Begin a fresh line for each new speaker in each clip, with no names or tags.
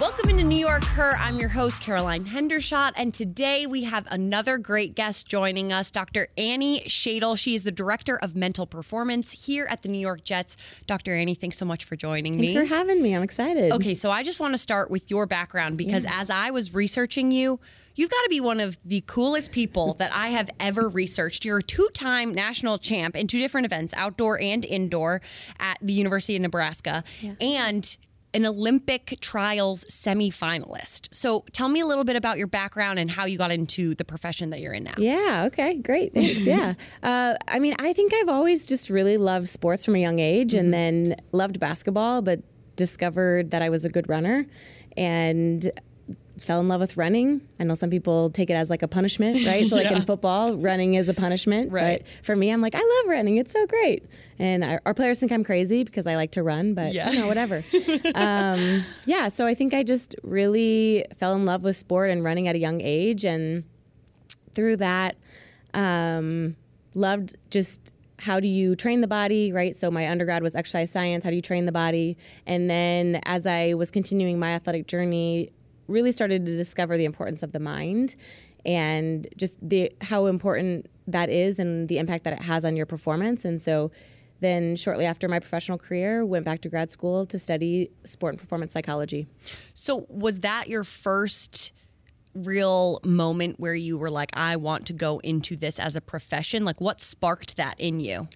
Welcome into New York Her. I'm your host, Caroline Hendershot, and today we have another great guest joining us, Dr. Annie Shadle. She is the Director of Mental Performance here at the New York Jets. Dr. Annie, thanks so much for joining me.
Thanks for having me. I'm excited.
Okay, so I just want to start with your background because as I was researching you, you've got to be one of the coolest people that I have ever researched. You're a two time national champ in two different events, outdoor and indoor, at the University of Nebraska. And an Olympic trials semifinalist. So tell me a little bit about your background and how you got into the profession that you're in now.
Yeah. Okay. Great. Thanks. yeah. Uh, I mean, I think I've always just really loved sports from a young age, and then loved basketball, but discovered that I was a good runner, and fell in love with running. I know some people take it as like a punishment, right? So like in football, running is a punishment.
Right.
But for me, I'm like, I love running. It's so great. And our, our players think I'm crazy because I like to run, but
Yeah.
you know, whatever. um, yeah. So I think I just really fell in love with sport and running at a young age, and through that, um, loved just how do you train the body, right? So my undergrad was exercise science. How do you train the body? And then as I was continuing my athletic journey, really started to discover the importance of the mind and just the how important that is and the impact that it has on your performance. And so then shortly after my professional career, went back to grad school to study sport and performance psychology.
So was that your first real moment where you were like, I want to go into this as a profession? Like, what sparked that in you?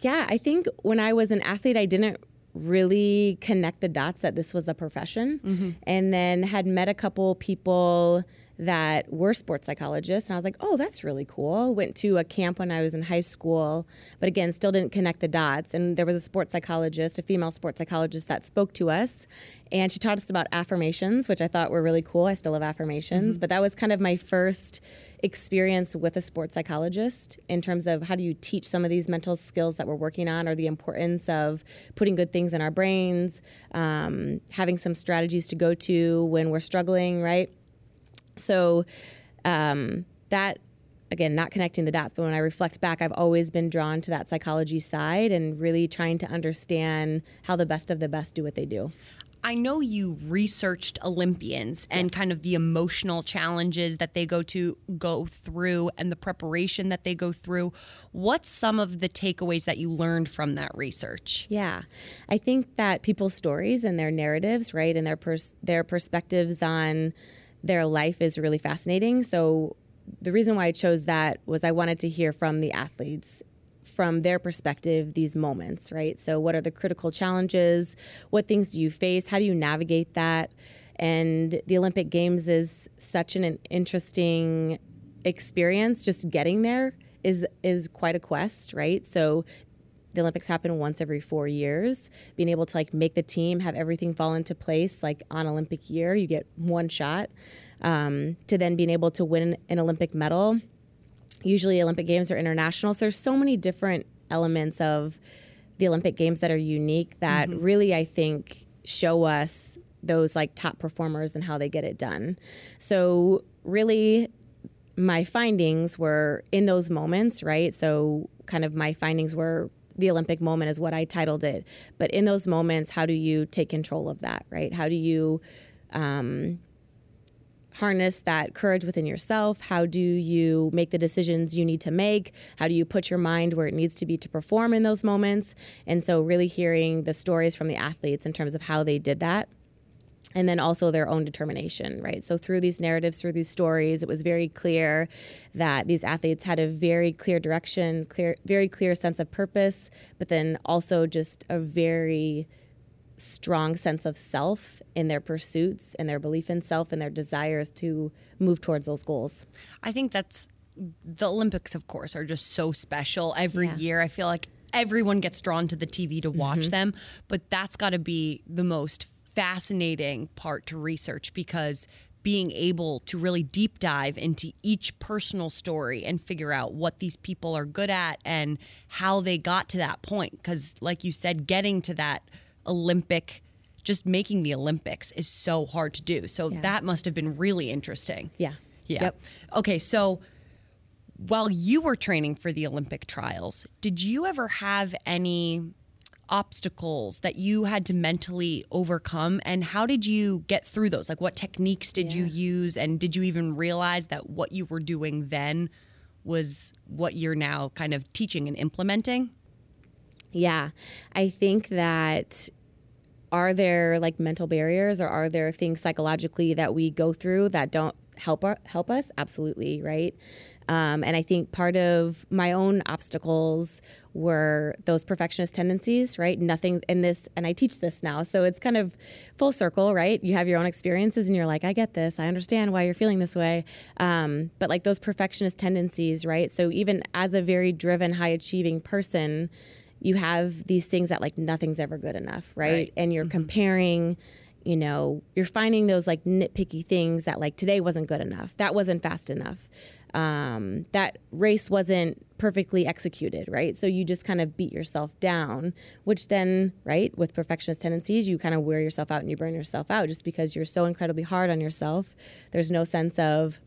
Yeah, I think when I was an athlete, I didn't really connect the dots that this was a profession. Mm-hmm. And then had met a couple people that were sports psychologists. And I was like, oh, that's really cool. Went to a camp when I was in high school, but again, still didn't connect the dots. And there was a sports psychologist, a female sports psychologist that spoke to us. And she taught us about affirmations, which I thought were really cool. I still love affirmations, mm-hmm. but that was kind of my first experience with a sports psychologist in terms of how do you teach some of these mental skills that we're working on or the importance of putting good things in our brains, um, having some strategies to go to when we're struggling, right? So um, that again, not connecting the dots, but when I reflect back, I've always been drawn to that psychology side and really trying to understand how the best of the best do what they do.
I know you researched Olympians and kind of the emotional challenges that they go to go through and the preparation that they go through. What's some of the takeaways that you learned from that research?
Yeah, I think that people's stories and their narratives, right, and their pers- their perspectives on their life is really fascinating. So the reason why I chose that was I wanted to hear from the athletes from their perspective these moments, right? So what are the critical challenges? What things do you face? How do you navigate that? And the Olympic Games is such an interesting experience just getting there is is quite a quest, right? So the Olympics happen once every four years. Being able to like make the team, have everything fall into place, like on Olympic year, you get one shot. Um, to then being able to win an Olympic medal. Usually, Olympic Games are international, so there's so many different elements of the Olympic Games that are unique that really, I think, show us those like top performers and how they get it done. So, really, my findings were in those moments, right? So, kind of my findings were the Olympic moment is what I titled it. But in those moments, how do you take control of that, right? How do you um, harness that courage within yourself? How do you make the decisions you need to make? How do you put your mind where it needs to be to perform in those moments? And so, really hearing the stories from the athletes in terms of how they did that. And then also their own determination, right? So, through these narratives, through these stories, it was very clear that these athletes had a very clear direction, clear, very clear sense of purpose, but then also just a very strong sense of self in their pursuits and their belief in self and their desires to move towards those goals.
I think that's the Olympics, of course, are just so special every yeah. year. I feel like everyone gets drawn to the TV to watch mm-hmm. them, but that's got to be the most fascinating part to research because being able to really deep dive into each personal story and figure out what these people are good at and how they got to that point. Because, like you said, getting to that Olympic just making the Olympics is so hard to do. So yeah. that must have been really interesting.
Yeah.
Yeah. Yep. Okay, so while you were training for the Olympic trials, did you ever have any obstacles that you had to mentally overcome and how did you get through those? Like what techniques did yeah. you use and did you even realize that what you were doing then was what you're now kind of teaching and implementing?
Yeah. I think that are there like mental barriers or are there things psychologically that we go through that don't help help us? Absolutely, right? Um, and I think part of my own obstacles were those perfectionist tendencies, right? Nothing in this, and I teach this now, so it's kind of full circle, right? You have your own experiences, and you're like, I get this, I understand why you're feeling this way. Um, but like those perfectionist tendencies, right? So even as a very driven, high achieving person, you have these things that like nothing's ever good enough, right? right. And you're mm-hmm. comparing, you know, you're finding those like nitpicky things that like today wasn't good enough, that wasn't fast enough, um, that race wasn't perfectly executed, right? So you just kind of beat yourself down, which then, right, with perfectionist tendencies, you kind of wear yourself out and you burn yourself out just because you're so incredibly hard on yourself. There's no sense of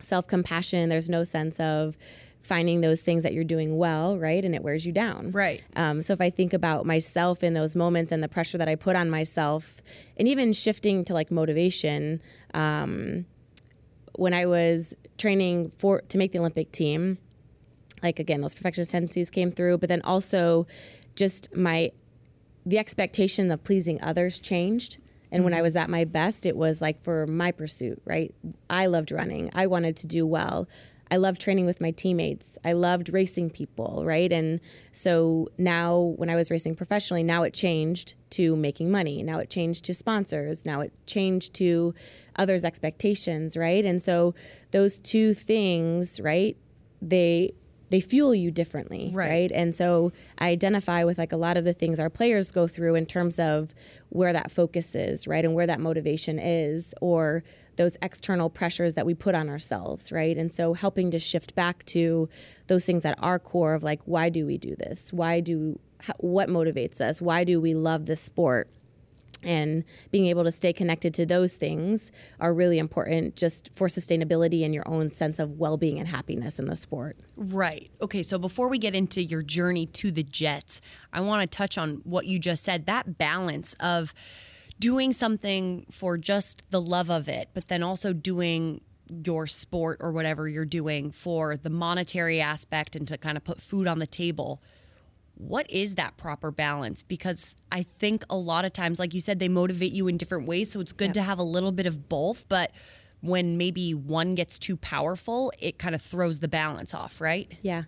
self compassion. There's no sense of finding those things that you're doing well, right? And it wears you down.
Right.
Um, so if I think about myself in those moments and the pressure that I put on myself, and even shifting to like motivation, um, when I was training for to make the Olympic team, like again, those perfectionist tendencies came through, but then also just my the expectation of pleasing others changed. And when I mm-hmm. was at my best, it was like for my pursuit, right? I loved running. I wanted to do well. I loved training with my teammates. I loved racing people, right? And so now, when I was racing professionally, now it changed to making money. Now it changed to sponsors. Now it changed to others' expectations, right? And so those two things, right? They they fuel you differently, right. right. And so I identify with like a lot of the things our players go through in terms of where that focus is, right, and where that motivation is, or those external pressures that we put on ourselves, right? And so helping to shift back to those things at our core of like, why do we do this? Why do, what motivates us? Why do we love this sport? And being able to stay connected to those things are really important just for sustainability and your own sense of well-being and happiness in the sport.
Right. Okay, so before we get into your journey to the Jets, I want to touch on what you just said, that balance of doing something for just the love of it, but then also doing your sport or whatever you're doing for the monetary aspect and to kind of put food on the table. What is that proper balance? Because I think a lot of times, like you said, they motivate you in different ways. So it's good yep. to have a little bit of both. But when maybe one gets too powerful, it kind of throws the balance off, right?
Yeah.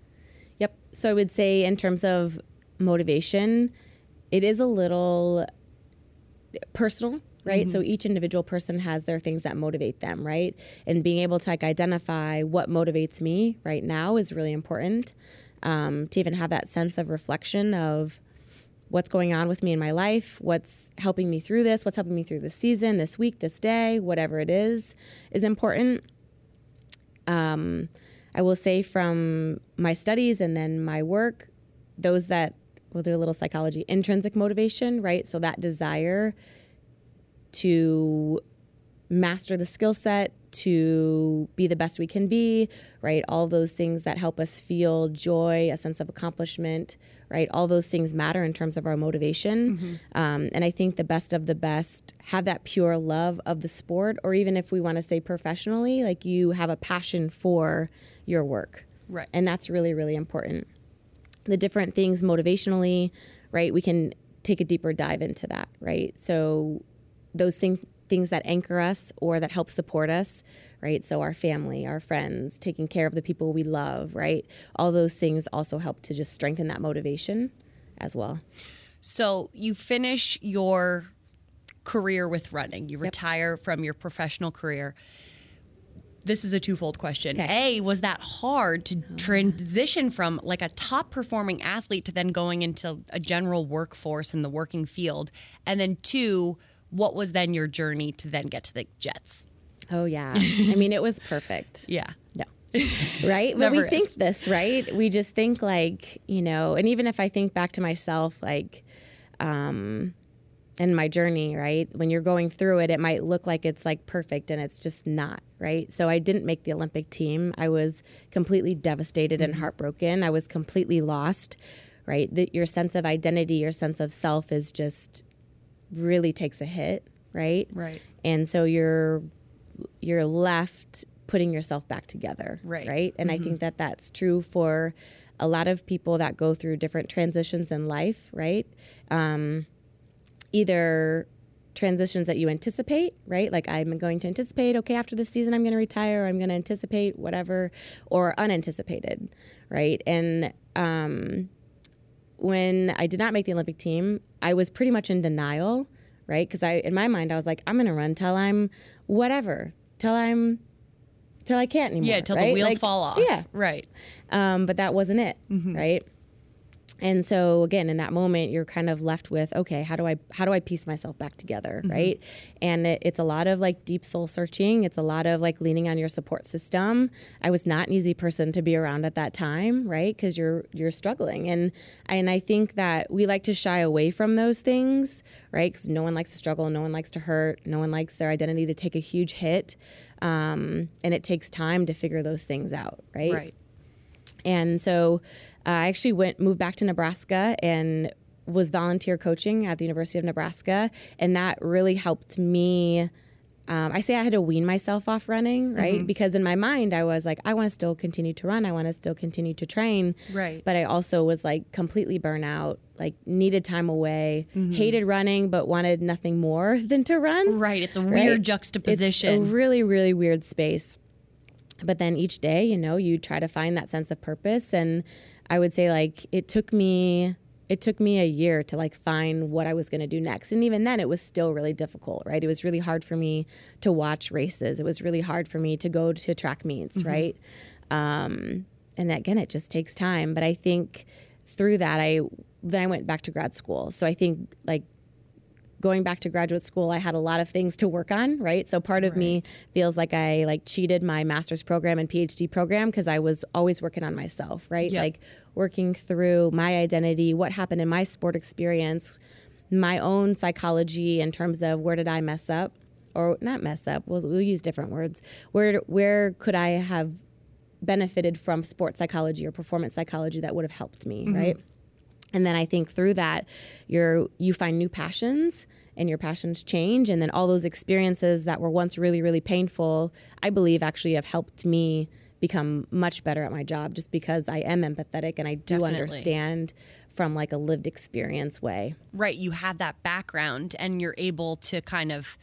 Yep. So I would say, in terms of motivation, it is a little personal right? Mm-hmm. So each individual person has their things that motivate them, right? And being able to like identify what motivates me right now is really important. Um, to even have that sense of reflection of what's going on with me in my life, what's helping me through this, what's helping me through this season, this week, this day, whatever it is, is important. Um, I will say from my studies and then my work, those that we'll do a little psychology intrinsic motivation right so that desire to master the skill set to be the best we can be, right? All those things that help us feel joy, a sense of accomplishment, right? All those things matter in terms of our motivation. Mm-hmm. Um, and I think the best of the best have that pure love of the sport, or even if we want to say professionally, like you have a passion for your work.
Right.
And that's really, really important. The different things motivationally, right? We can take a deeper dive into that, right? So those things things that anchor us or that help support us, right? So our family, our friends, taking care of the people we love, right? All those things also help to just strengthen that motivation as well.
So you finish your career with running. You yep. retire from your professional career. This is a twofold question. Okay. A, was that hard to oh. transition from like a top performing athlete to then going into a general workforce in the working field? And then two, what was then your journey to then get to the Jets?
Oh yeah. I mean, it was perfect.
Yeah.
No. right? But we is. think this, right? We just think like, you know, and even if I think back to myself, like, um, in my journey, right? When you're going through it, it might look like it's like perfect and it's just not, right? So I didn't make the Olympic team. I was completely devastated mm-hmm. and heartbroken. I was completely lost, right? The, your sense of identity, your sense of self is just really takes a hit, right?
Right.
And so you're you're left putting yourself back together,
right?
Right. And mm-hmm. I think that that's true for a lot of people that go through different transitions in life, right? Um, either transitions that you anticipate, right? Like I'm going to anticipate, okay, after this season I'm going to retire, I'm going to anticipate whatever, or unanticipated, right? And um, when I did not make the Olympic team, I was pretty much in denial, right? Because I, in my mind, I was like, I'm to run till I'm whatever, till I'm, till I can't anymore.
Yeah, till
right?
the wheels
like,
fall off.
Yeah,
right.
Um, but that wasn't it, mm-hmm. right? And so again in that moment you're kind of left with okay how do i how do i piece myself back together mm-hmm. right? And it, it's a lot of like deep soul searching. It's a lot of like leaning on your support system. I was not an easy person to be around at that time right? Because you're you're struggling. And and i think that we like to shy away from those things right? Because no one likes to struggle. No one likes to hurt. No one likes their identity to take a huge hit. Um, and it takes time to figure those things out right?
Right
and so uh, I actually went moved back to Nebraska and was volunteer coaching at the University of Nebraska, and that really helped me. Um, I say I had to wean myself off running, right? Mm-hmm. Because in my mind, I was like, I want to still continue to run. I want to still continue to train.
Right.
But I also was like completely burnout, like needed time away, mm-hmm. hated running, but wanted nothing more than to run.
Right. It's a weird right? juxtaposition.
It's a really, really weird space. But then each day, you know, you try to find that sense of purpose. And I would say like it took me it took me a year to like find what I was going to do next. And even then it was still really difficult, right? It was really hard for me to watch races. It was really hard for me to go to track meets, mm-hmm. right? Um, and again, it just takes time. But I think through that, I then I went back to grad school. So I think like going back to graduate school, I had a lot of things to work on, right? So part of right. me feels like I like cheated my master's program and PhD program because I was always working on myself, right? Yep. Like working through my identity, what happened in my sport experience, my own psychology in terms of where did I mess up or not mess up. We'll, we'll use different words. Where where could I have benefited from sports psychology or performance psychology that would have helped me, mm-hmm. right? And then i think through that you're you find new passions and your passions change and then all those experiences that were once really really painful i believe actually have helped me become much better at my job just because i am empathetic and i do Definitely. understand from like a lived experience way
right you have that background and you're able to kind of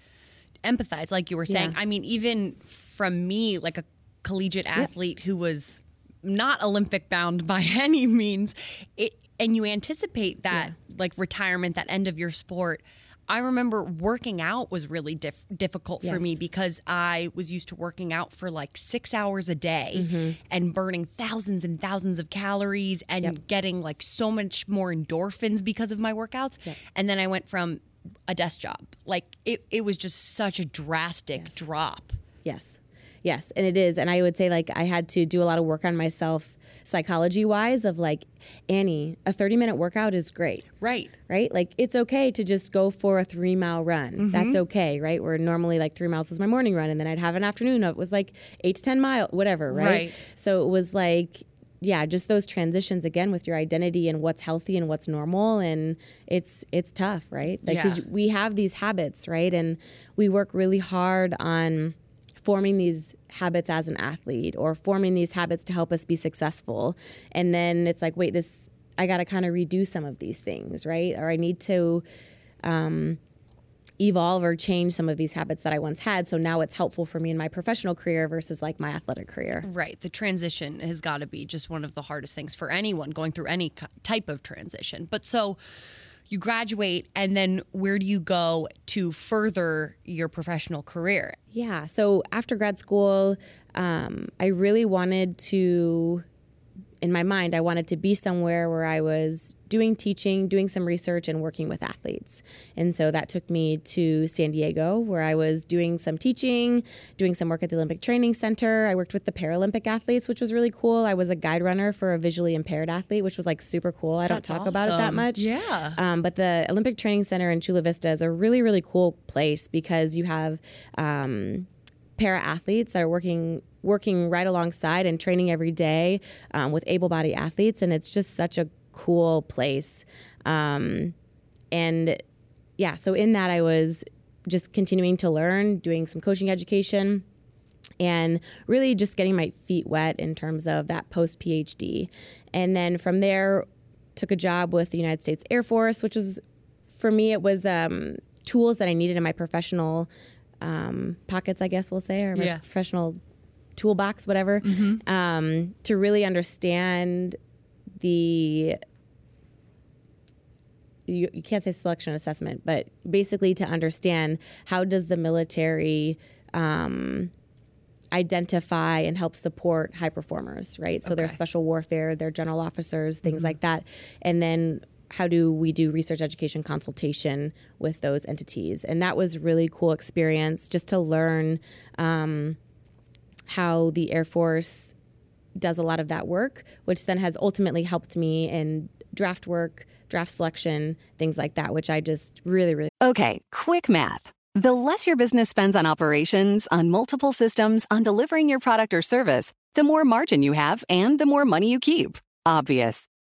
empathize like you were saying yeah. i mean even from me like a collegiate athlete yep. who was not Olympic bound by any means. It and you anticipate that yeah. like retirement, that end of your sport. I remember working out was really dif- difficult yes. for me because I was used to working out for like six hours a day mm-hmm. and burning thousands and thousands of calories and yep. getting like so much more endorphins because of my workouts. Yep. And then I went from a desk job. Like it, it was just such a drastic
yes.
drop.
Yes. Yes, and it is. And I would say like I had to do a lot of work on myself psychology wise of like Annie, a 30 minute workout is great.
Right.
Right? Like it's okay to just go for a 3 mile run. Mm-hmm. That's okay, right? Where normally like 3 miles was my morning run and then I'd have an afternoon it was like 8 to 10 mile whatever, right?
Right.
So it was like yeah, just those transitions again with your identity and what's healthy and what's normal and it's it's tough, right? Like cuz we have these habits, right? And we work really hard on forming these habits as an athlete or forming these habits to help us be successful. And then it's like, wait, this, I got to kind of redo some of these things, right? Or I need to um, evolve or change some of these habits that I once had. So now it's helpful for me in my professional career versus like my athletic career.
Right. The transition has got to be just one of the hardest things for anyone going through any type of transition. But so you graduate, and then where do you go to further your professional career?
Yeah. So after grad school, um, I really wanted to, in my mind, I wanted to be somewhere where I was doing teaching, doing some research, and working with athletes. And so that took me to San Diego, where I was doing some teaching, doing some work at the Olympic Training Center. I worked with the Paralympic athletes, which was really cool. I was a guide runner for a visually impaired athlete, which was like super cool. I don't
That's
talk about it that much.
Yeah.
Um, but the Olympic Training Center in Chula Vista is a really, really cool place because you have um, para athletes that are working working right alongside and training every day um, with able-bodied athletes, and it's just such a cool place. Um, and yeah, so in that I was just continuing to learn, doing some coaching education and really just getting my feet wet in terms of that post PhD. And then from there, took a job with the United States Air Force, which was for me, it was um, tools that I needed in my professional um, pockets, I guess we'll say, or my
Yeah.
professional toolbox, whatever, um, to really understand the you, you can't say selection assessment, but basically to understand how does the military um, identify and help support high performers, right? So their
Okay.
special warfare, their general officers, things like that, and then how do we do research education consultation with those entities? And that was really cool experience just to learn um, how the Air Force does a lot of that work, which then has ultimately helped me in draft work, draft selection, things like that, which I just really, really
Okay, quick math. The less your business spends on operations, on multiple systems, on delivering your product or service, the more margin you have and the more money you keep. Obvious.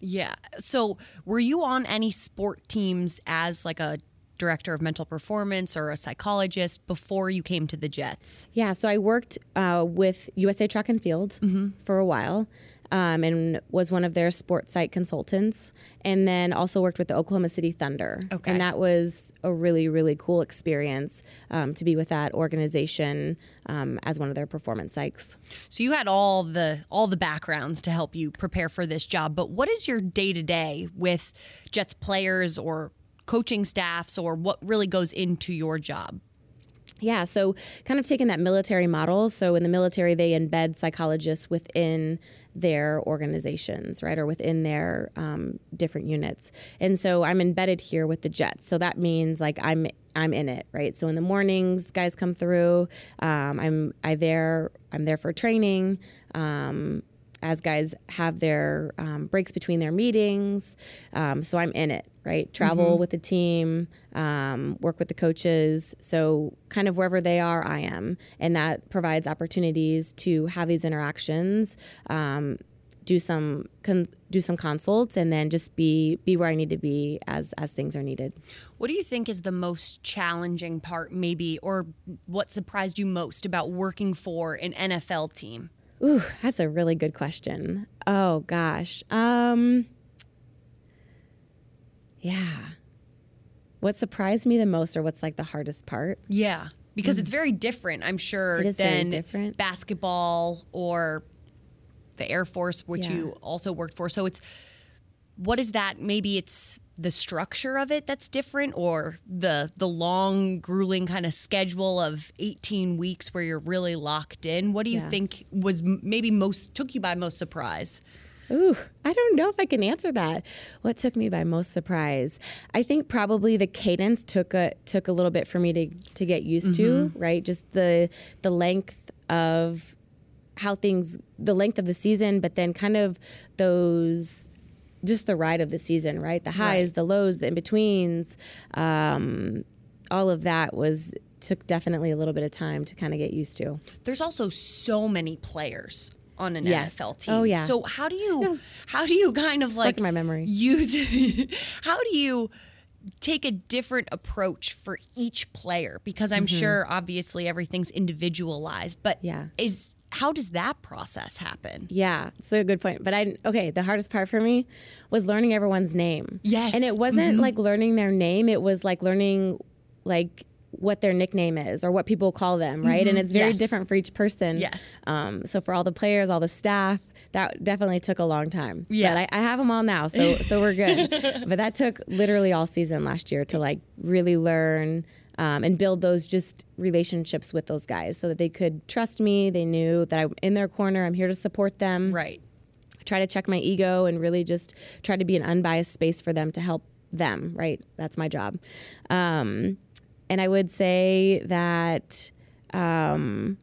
Yeah. So, were you on any sport teams as like a director of mental performance or a psychologist before you came to the Jets?
Yeah, so I worked uh, with USA Track and Field for a while um, and was one of their sports psych consultants. And then also worked with the Oklahoma City Thunder.
Okay.
And that was a really, really cool experience um, to be with that organization um, as one of their performance psychs.
So you had all the all the backgrounds to help you prepare for this job, but what is your day-to-day with Jets players or coaching staffs or what really goes into your job?
Yeah, so kind of taking that military model. So in the military, they embed psychologists within their organizations, right, or within their um, different units. And so I'm embedded here with the Jets. So that means like I'm I'm in it, right. So in the mornings, guys come through. Um, I'm I there. I'm there for training. Um, as guys have their um, breaks between their meetings. Um, so I'm in it, right? Travel with the team, um, work with the coaches. So kind of wherever they are, I am. And that provides opportunities to have these interactions. Um, do some con- do some consults, and then just be be where I need to be as as things are needed.
What do you think is the most challenging part, maybe, or what surprised you most about working for an NFL team?
Ooh, that's a really good question. Oh gosh. Um Yeah. What surprised me the most or what's like the hardest part?
Yeah, because it's very different, I'm sure,
It is very
than
different.
basketball or the Air Force, which
Yeah.
you also worked for. So it's what is that? Maybe it's the structure of it that's different, or the the long, grueling kind of schedule of 18 weeks where you're really locked in. What do you
Yeah.
think was maybe most took you by most surprise?
Ooh, I don't know if I can answer that. What took me by most surprise? I think probably the cadence took a took a little bit for me to to get used to, mm-hmm. right? Just the the length of how things the length of the season, but then kind of those just the ride of the season, right? The highs,
Right.
the lows, the in betweens, um, all of that was took definitely a little bit of time to kind of get used to.
there's also so many players on an
Yes.
NFL team.
Oh, yeah.
So how do you how do you kind of like
my memory.
use how do you take a different approach for each player because I'm sure obviously everything's individualized but
Mm-hmm. Yeah.
is how does that process happen?
Yeah, it's a good point. But I okay, the hardest part for me was learning everyone's name.
Yes.
And it wasn't like learning their name, it was like learning like what their nickname is or what people call them, right? And it's very
Yes.
different for each person.
Yes.
Um, so for all the players, all the staff, that definitely took a long time.
Yeah.
But I, I have them all now, so so we're good. but that took literally all season last year to like really learn um, and build those just relationships with those guys so that they could trust me. They knew that I'm in their corner. I'm here to support them
Right.
try to check my ego and really just try to be an unbiased space for them to help them right that's my job um, and i would say that um,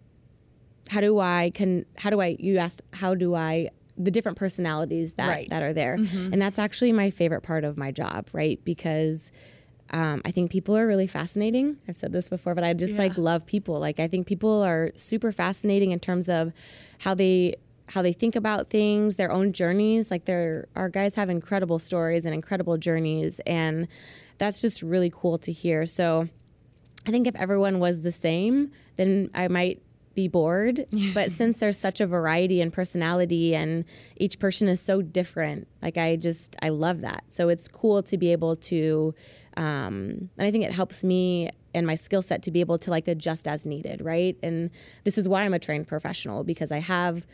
how do i can how do i you asked how do i the different personalities that
Right.
that are there and that's actually my favorite part of my job right because um, I think people are really fascinating. I've said this before, but I just like love people. Like I think people are super fascinating in terms of how they how they think about things, their own journeys. Like there, our guys have incredible stories and incredible journeys, and that's just really cool to hear. So I think if everyone was the same, then I might be bored. but since there's such a variety in personality and each person is so different, like I just, I love that. So it's cool to be able to, um, and I think it helps me and my skill set to be able to like adjust as needed, right? And this is why I'm a trained professional because I have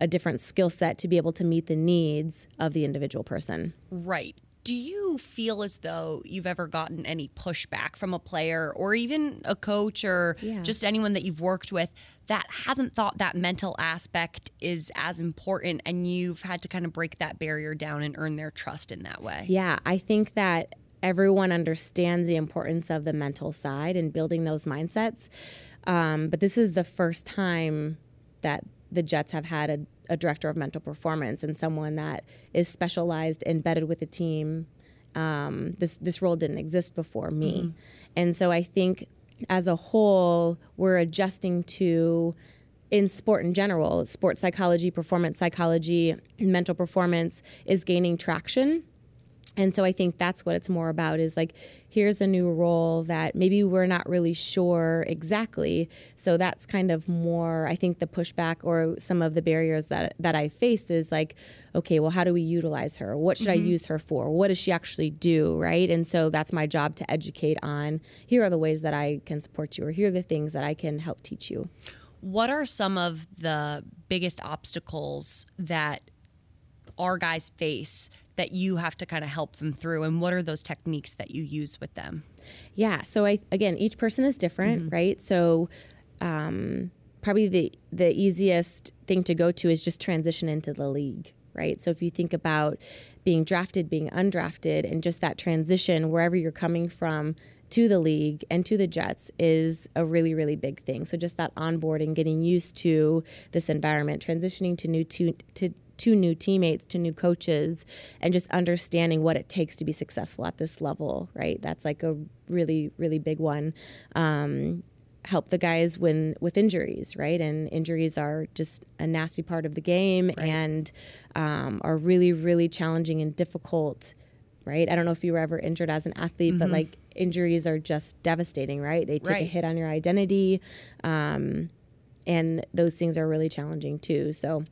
a different skill set to be able to meet the needs of the individual person.
Right. Do you feel as though you've ever gotten any pushback from a player or even a coach or
Yeah.
just anyone that you've worked with that hasn't thought that mental aspect is as important and you've had to kind of break that barrier down and earn their trust in that way?
Yeah, I think that everyone understands the importance of the mental side and building those mindsets. Um, but this is the first time that the Jets have had a, a director of mental performance and someone that is specialized, embedded with the team. Um, this this role didn't exist before me, and so I think as a whole we're adjusting to in sport in general, sports psychology, performance psychology, mental performance is gaining traction. And so I think that's what it's more about is like, here's a new role that maybe we're not really sure exactly. So that's kind of more, I think, the pushback or some of the barriers that, that I faced is like, okay, well, how do we utilize her? What should I mm-hmm. use her for? What does she actually do? Right. And so that's my job to educate on here are the ways that I can support you, or here are the things that I can help teach you.
What are some of the biggest obstacles that our guys face that you have to kind of help them through? And what are those techniques that you use with them?
Yeah. So I again, each person is different, right? So um, probably the the easiest thing to go to is just transition into the league, right? So if you think about being drafted, being undrafted, and just that transition wherever you're coming from to the league and to the Jets is a really, really big thing. So just that onboarding, getting used to this environment, transitioning to new to, to to new teammates, to new coaches, and just understanding what it takes to be successful at this level, right? That's like a really, really big one. Um, help the guys when with injuries, right? And injuries are just a nasty part of the game right. and um, are really, really challenging and difficult, right? I don't know if you were ever injured as an athlete, mm-hmm. but like injuries are just devastating, right? They take right. a hit on your identity, um, and those things are really challenging too. So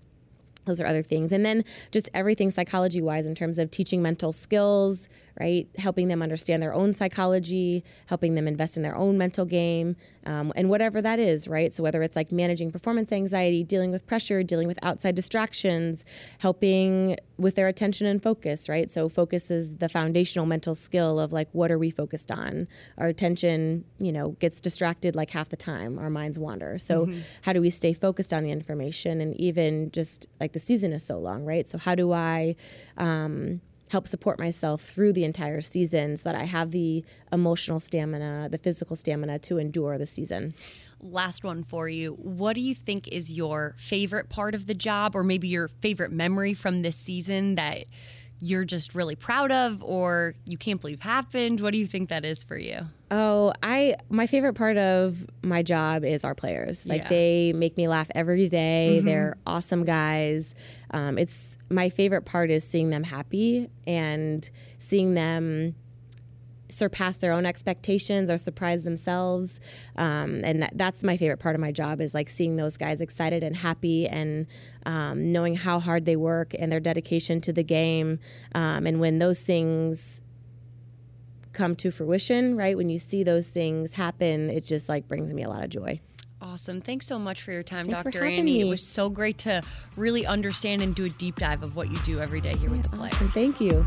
those are other things. And then just everything psychology wise in terms of teaching mental skills right? Helping them understand their own psychology, helping them invest in their own mental game, um, and whatever that is, right? So, whether it's like managing performance anxiety, dealing with pressure, dealing with outside distractions, helping with their attention and focus, right? So, focus is the foundational mental skill of like, what are we focused on? Our attention, you know, gets distracted like half the time, our minds wander. So, mm-hmm. how do we stay focused on the information? And even just like the season is so long, right? So, how do I, um, help support myself through the entire season so that I have the emotional stamina, the physical stamina to endure the season.
Last one for you. What do you think is your favorite part of the job, or maybe your favorite memory from this season that you're just really proud of or you can't believe happened? What do you think that is for you?
Oh, I my favorite part of my job is our players. Like yeah. they make me laugh every day. Mm-hmm. They're awesome guys. Um, it's my favorite part is seeing them happy and seeing them surpass their own expectations or surprise themselves um, and that, that's my favorite part of my job is like seeing those guys excited and happy and um, knowing how hard they work and their dedication to the game um, and when those things come to fruition right when you see those things happen it just like brings me a lot of joy
Awesome. Thanks so much for your time,
Thanks
Dr.
Annie.
It was so great to really understand and do a deep dive of what you do every day here with the players.
Awesome. Thank you.